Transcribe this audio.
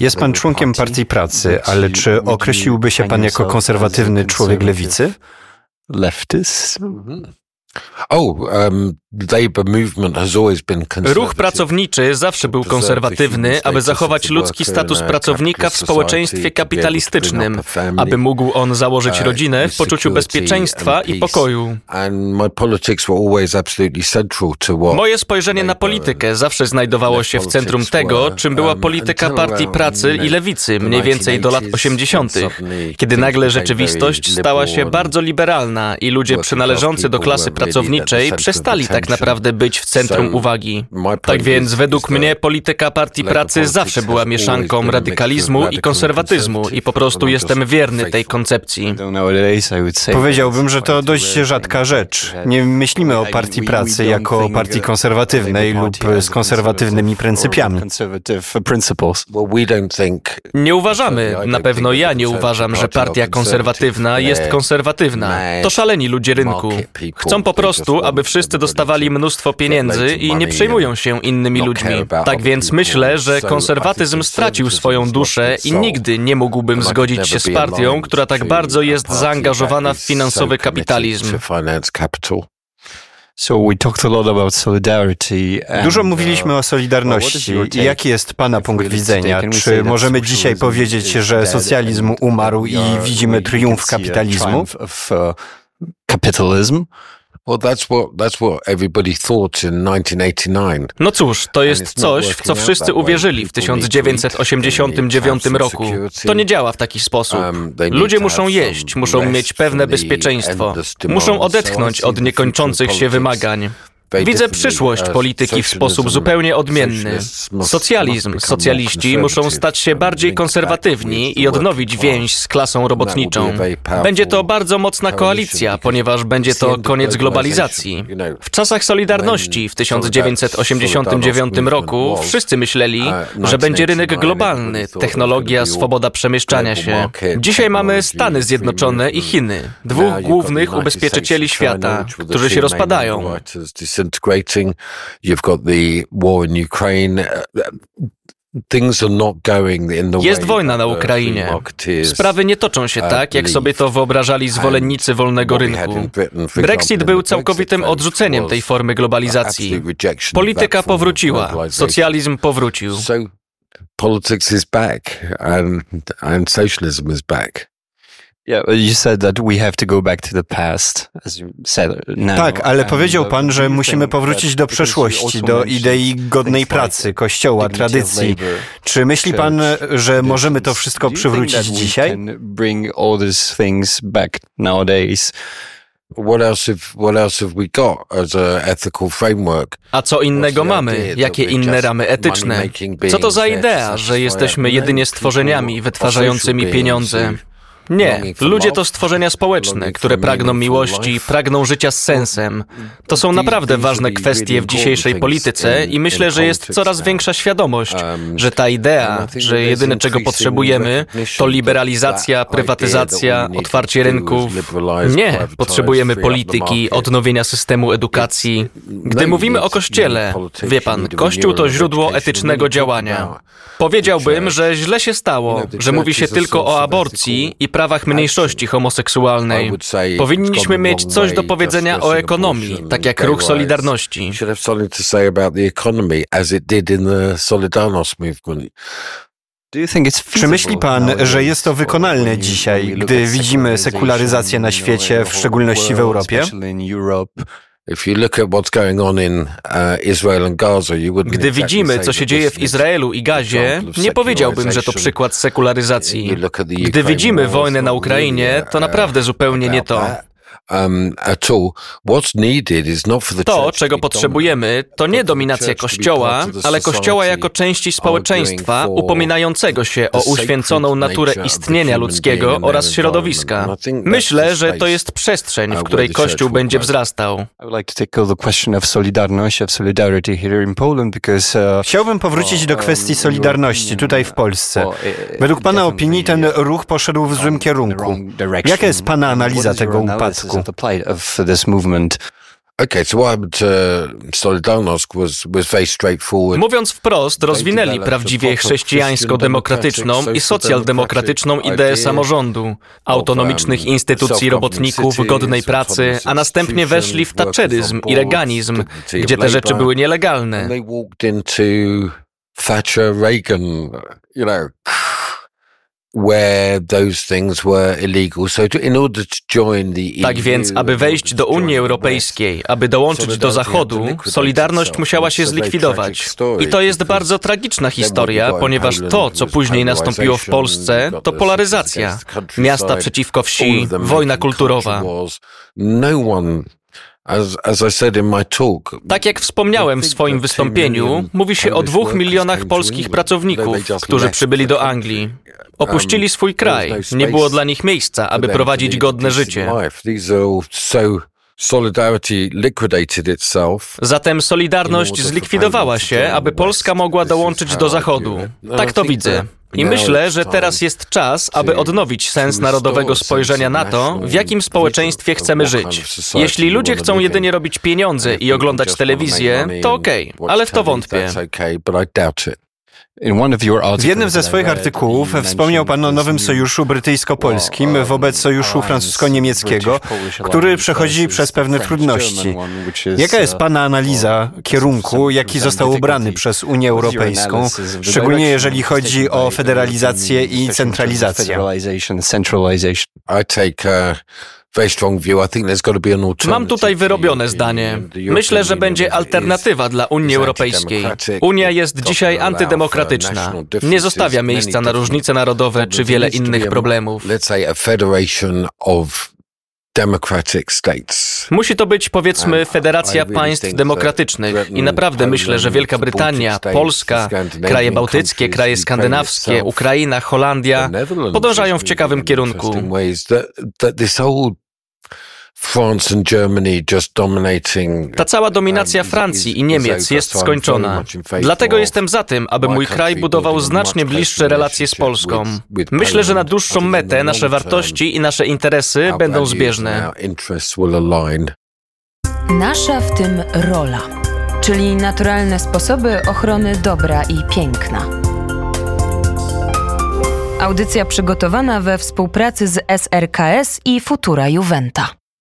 Jest pan członkiem Partii Pracy, ale czy określiłby się pan jako konserwatywny człowiek lewicy? Leftist? Oh, um, Ruch pracowniczy zawsze był konserwatywny, aby zachować ludzki status pracownika w społeczeństwie kapitalistycznym, aby mógł on założyć uh, rodzinę w poczuciu bezpieczeństwa i pokoju. Moje spojrzenie na politykę zawsze znajdowało się w centrum tego, czym była um, polityka Partii Pracy i Lewicy mniej więcej do lat 80., kiedy nagle rzeczywistość stała się bardzo liberalna i ludzie przynależący do klasy pracowniczej przestali tak naprawdę być w centrum uwagi. Tak więc według mnie polityka Partii Pracy zawsze była mieszanką radykalizmu i konserwatyzmu i po prostu jestem wierny tej koncepcji. Powiedziałbym, że to dość rzadka rzecz. Nie myślimy o Partii Pracy jako o partii konserwatywnej lub z konserwatywnymi pryncypiami. Nie uważamy, na pewno ja nie uważam, że partia konserwatywna jest konserwatywna. To szaleni ludzie rynku. Chcą po prostu, aby wszyscy dostawali mnóstwo pieniędzy i nie przejmują się innymi ludźmi. Tak więc myślę, że konserwatyzm stracił swoją duszę i nigdy nie mógłbym zgodzić się z partią, która tak bardzo jest zaangażowana w finansowy kapitalizm. Dużo mówiliśmy o solidarności. Jaki jest Pana punkt widzenia? Czy możemy dzisiaj powiedzieć, że socjalizm umarł i widzimy triumf kapitalizmu? Kapitalizm? No cóż, to jest coś, w co wszyscy uwierzyli w 1989 roku. To nie działa w taki sposób. Um, Ludzie muszą jeść, muszą mieć pewne bezpieczeństwo, muszą odetchnąć od niekończących się wymagań. Widzę przyszłość polityki w sposób zupełnie odmienny. Socjalizm, socjaliści muszą stać się bardziej konserwatywni i odnowić więź z klasą robotniczą. Będzie to bardzo mocna koalicja, ponieważ będzie to koniec globalizacji. W czasach Solidarności w 1989 roku wszyscy myśleli, że będzie rynek globalny, technologia, swoboda przemieszczania się. Dzisiaj mamy Stany Zjednoczone i Chiny, dwóch głównych ubezpieczycieli świata, którzy się rozpadają disintegrating. You've got the war in Ukraine. Jest wojna na Ukrainie. Sprawy nie toczą się tak, jak sobie to wyobrażali zwolennicy wolnego rynku. Brexit był całkowitym odrzuceniem tej formy globalizacji. Polityka powróciła, socjalizm powrócił. Politics is back and, and socialism is back. Tak, ale powiedział pan, że musimy powrócić do przeszłości, do idei godnej pracy, kościoła, tradycji. Czy myśli pan, że możemy to wszystko przywrócić dzisiaj? A co innego mamy? Jakie inne ramy etyczne? Co to za idea, że jesteśmy jedynie stworzeniami wytwarzającymi pieniądze? Nie, ludzie to stworzenia społeczne, które pragną miłości, pragną życia z sensem. To są naprawdę ważne kwestie w dzisiejszej polityce i myślę, że jest coraz większa świadomość, że ta idea, że jedyne czego potrzebujemy to liberalizacja, prywatyzacja, otwarcie rynków. Nie, potrzebujemy polityki, odnowienia systemu edukacji. Gdy mówimy o Kościele, wie pan, Kościół to źródło etycznego działania. Powiedziałbym, że źle się stało, że mówi się tylko o aborcji i prawach mniejszości homoseksualnej. Powinniśmy mieć coś do powiedzenia o ekonomii, tak jak ruch Solidarności. Czy myśli pan, że jest to wykonalne dzisiaj, gdy widzimy sekularyzację na świecie, w szczególności w Europie? Gdy widzimy, co się dzieje w Izraelu i Gazie, nie powiedziałbym, że to przykład sekularyzacji. Gdy widzimy wojnę na Ukrainie, to naprawdę zupełnie nie to. Um, to, czego potrzebujemy, to nie dominacja Kościoła, ale Kościoła jako części społeczeństwa upominającego się o uświęconą naturę istnienia ludzkiego oraz środowiska. Myślę, że to jest przestrzeń, w której Kościół będzie wzrastał. Chciałbym powrócić do kwestii solidarności tutaj w Polsce. Według Pana opinii ten ruch poszedł w złym kierunku. Jaka jest Pana analiza tego upadku? Of this movement. Mówiąc wprost, rozwinęli prawdziwie chrześcijańsko-demokratyczną i socjaldemokratyczną ideę samorządu, autonomicznych instytucji robotników, godnej pracy, a następnie weszli w taczeryzm i reganizm, gdzie te rzeczy były nielegalne. Thatcher, Reagan, you know, tak więc, aby wejść do Unii Europejskiej, aby dołączyć do Zachodu, Solidarność musiała się zlikwidować. I to jest bardzo tragiczna historia, ponieważ to, co później nastąpiło w Polsce, to polaryzacja. Miasta przeciwko wsi, wojna kulturowa. Tak jak wspomniałem w swoim wystąpieniu, mówi się o dwóch milionach polskich pracowników, którzy przybyli do Anglii. Opuścili swój kraj. Nie było dla nich miejsca, aby prowadzić godne życie. Zatem Solidarność zlikwidowała się, aby Polska mogła dołączyć do Zachodu. Tak to widzę. I myślę, że teraz jest czas, aby odnowić sens narodowego spojrzenia na to, w jakim społeczeństwie chcemy żyć. Jeśli ludzie chcą jedynie robić pieniądze i oglądać telewizję, to okej, okay, ale w to wątpię. W jednym ze swoich artykułów wspomniał Pan o nowym sojuszu brytyjsko-polskim wobec sojuszu francusko-niemieckiego, który przechodzi przez pewne trudności. Jaka jest Pana analiza kierunku, jaki został obrany przez Unię Europejską, szczególnie jeżeli chodzi o federalizację i centralizację? Mam tutaj wyrobione zdanie. Myślę, że będzie alternatywa dla Unii Europejskiej. Unia jest dzisiaj antydemokratyczna. Nie zostawia miejsca na różnice narodowe czy wiele innych problemów. Musi to być, powiedzmy, federacja państw demokratycznych. I naprawdę myślę, że Wielka Brytania, Polska, kraje bałtyckie, kraje skandynawskie, Ukraina, Holandia podążają w ciekawym kierunku. Ta cała dominacja Francji i Niemiec jest skończona. Dlatego jestem za tym, aby mój kraj budował znacznie bliższe relacje z Polską. Myślę, że na dłuższą metę nasze wartości i nasze interesy będą zbieżne. Nasza w tym rola, czyli naturalne sposoby ochrony dobra i piękna. Audycja przygotowana we współpracy z SRKS i Futura Juventa.